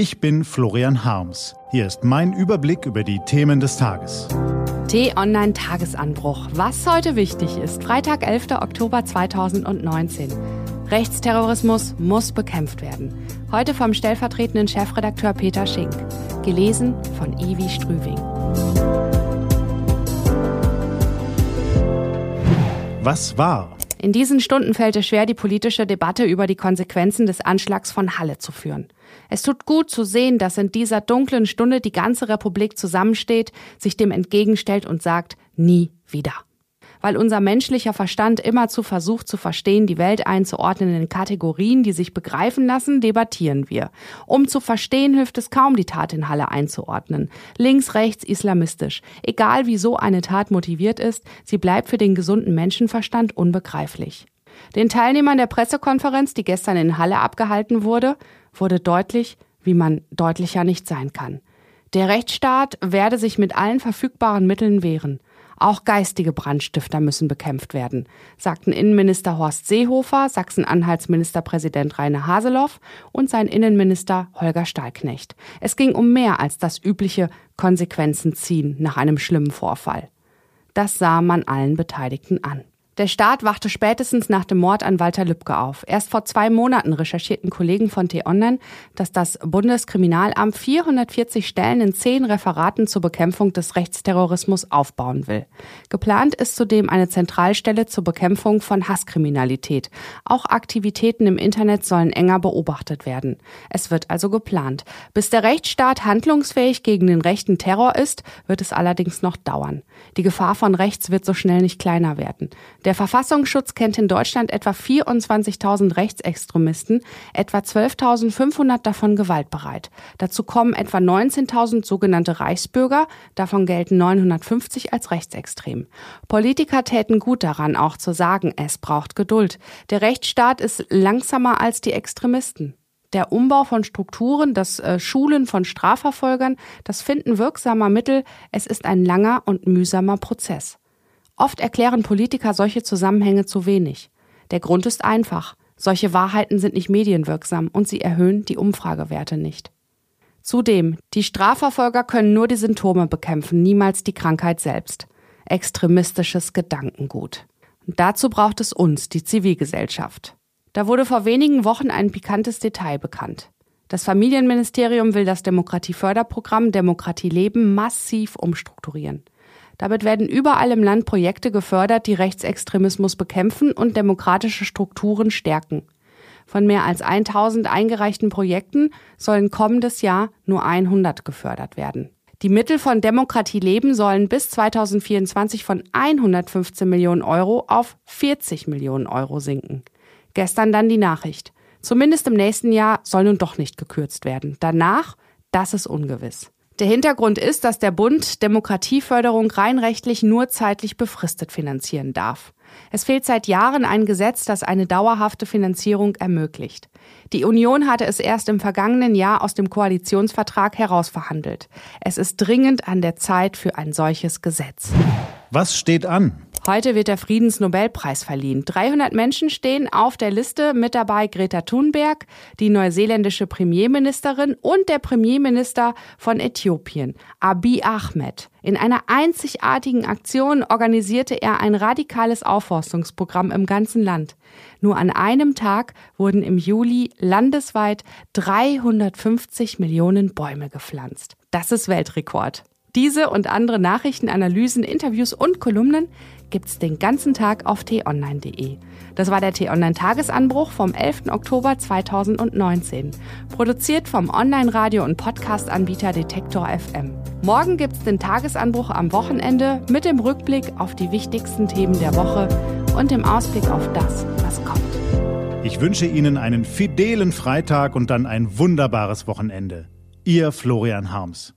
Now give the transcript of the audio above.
Ich bin Florian Harms. Hier ist mein Überblick über die Themen des Tages. T-Online Tagesanbruch. Was heute wichtig ist. Freitag, 11. Oktober 2019. Rechtsterrorismus muss bekämpft werden. Heute vom stellvertretenden Chefredakteur Peter Schink. Gelesen von Ivi Strüving. Was war? In diesen Stunden fällt es schwer, die politische Debatte über die Konsequenzen des Anschlags von Halle zu führen. Es tut gut zu sehen, dass in dieser dunklen Stunde die ganze Republik zusammensteht, sich dem entgegenstellt und sagt, nie wieder weil unser menschlicher Verstand immerzu versucht zu verstehen, die Welt einzuordnen in Kategorien, die sich begreifen lassen, debattieren wir. Um zu verstehen, hilft es kaum, die Tat in Halle einzuordnen. Links, rechts, islamistisch. Egal wie so eine Tat motiviert ist, sie bleibt für den gesunden Menschenverstand unbegreiflich. Den Teilnehmern der Pressekonferenz, die gestern in Halle abgehalten wurde, wurde deutlich, wie man deutlicher nicht sein kann. Der Rechtsstaat werde sich mit allen verfügbaren Mitteln wehren. Auch geistige Brandstifter müssen bekämpft werden, sagten Innenminister Horst Seehofer, Sachsen-Anhalts Ministerpräsident Rainer Haseloff und sein Innenminister Holger Stahlknecht. Es ging um mehr als das übliche Konsequenzen ziehen nach einem schlimmen Vorfall. Das sah man allen Beteiligten an. Der Staat wachte spätestens nach dem Mord an Walter Lübcke auf. Erst vor zwei Monaten recherchierten Kollegen von T-Online, dass das Bundeskriminalamt 440 Stellen in zehn Referaten zur Bekämpfung des Rechtsterrorismus aufbauen will. Geplant ist zudem eine Zentralstelle zur Bekämpfung von Hasskriminalität. Auch Aktivitäten im Internet sollen enger beobachtet werden. Es wird also geplant. Bis der Rechtsstaat handlungsfähig gegen den rechten Terror ist, wird es allerdings noch dauern. Die Gefahr von rechts wird so schnell nicht kleiner werden. Der Verfassungsschutz kennt in Deutschland etwa 24.000 Rechtsextremisten, etwa 12.500 davon gewaltbereit. Dazu kommen etwa 19.000 sogenannte Reichsbürger, davon gelten 950 als rechtsextrem. Politiker täten gut daran, auch zu sagen, es braucht Geduld. Der Rechtsstaat ist langsamer als die Extremisten der Umbau von Strukturen, das äh, Schulen von Strafverfolgern, das Finden wirksamer Mittel, es ist ein langer und mühsamer Prozess. Oft erklären Politiker solche Zusammenhänge zu wenig. Der Grund ist einfach. Solche Wahrheiten sind nicht medienwirksam und sie erhöhen die Umfragewerte nicht. Zudem, die Strafverfolger können nur die Symptome bekämpfen, niemals die Krankheit selbst. Extremistisches Gedankengut. Und dazu braucht es uns, die Zivilgesellschaft. Da wurde vor wenigen Wochen ein pikantes Detail bekannt. Das Familienministerium will das Demokratieförderprogramm Demokratie Leben massiv umstrukturieren. Damit werden überall im Land Projekte gefördert, die Rechtsextremismus bekämpfen und demokratische Strukturen stärken. Von mehr als 1000 eingereichten Projekten sollen kommendes Jahr nur 100 gefördert werden. Die Mittel von Demokratie Leben sollen bis 2024 von 115 Millionen Euro auf 40 Millionen Euro sinken. Gestern dann die Nachricht. Zumindest im nächsten Jahr soll nun doch nicht gekürzt werden. Danach, das ist ungewiss. Der Hintergrund ist, dass der Bund Demokratieförderung rein rechtlich nur zeitlich befristet finanzieren darf. Es fehlt seit Jahren ein Gesetz, das eine dauerhafte Finanzierung ermöglicht. Die Union hatte es erst im vergangenen Jahr aus dem Koalitionsvertrag herausverhandelt. Es ist dringend an der Zeit für ein solches Gesetz. Was steht an? Heute wird der Friedensnobelpreis verliehen. 300 Menschen stehen auf der Liste, mit dabei Greta Thunberg, die neuseeländische Premierministerin und der Premierminister von Äthiopien, Abiy Ahmed. In einer einzigartigen Aktion organisierte er ein radikales Aufforstungsprogramm im ganzen Land. Nur an einem Tag wurden im Juli landesweit 350 Millionen Bäume gepflanzt. Das ist Weltrekord. Diese und andere Nachrichten, Analysen, Interviews und Kolumnen gibt's den ganzen Tag auf t-online.de. Das war der T-Online-Tagesanbruch vom 11. Oktober 2019. Produziert vom Online-Radio- und Podcast-Anbieter Detektor FM. Morgen gibt's den Tagesanbruch am Wochenende mit dem Rückblick auf die wichtigsten Themen der Woche und dem Ausblick auf das, was kommt. Ich wünsche Ihnen einen fidelen Freitag und dann ein wunderbares Wochenende. Ihr Florian Harms.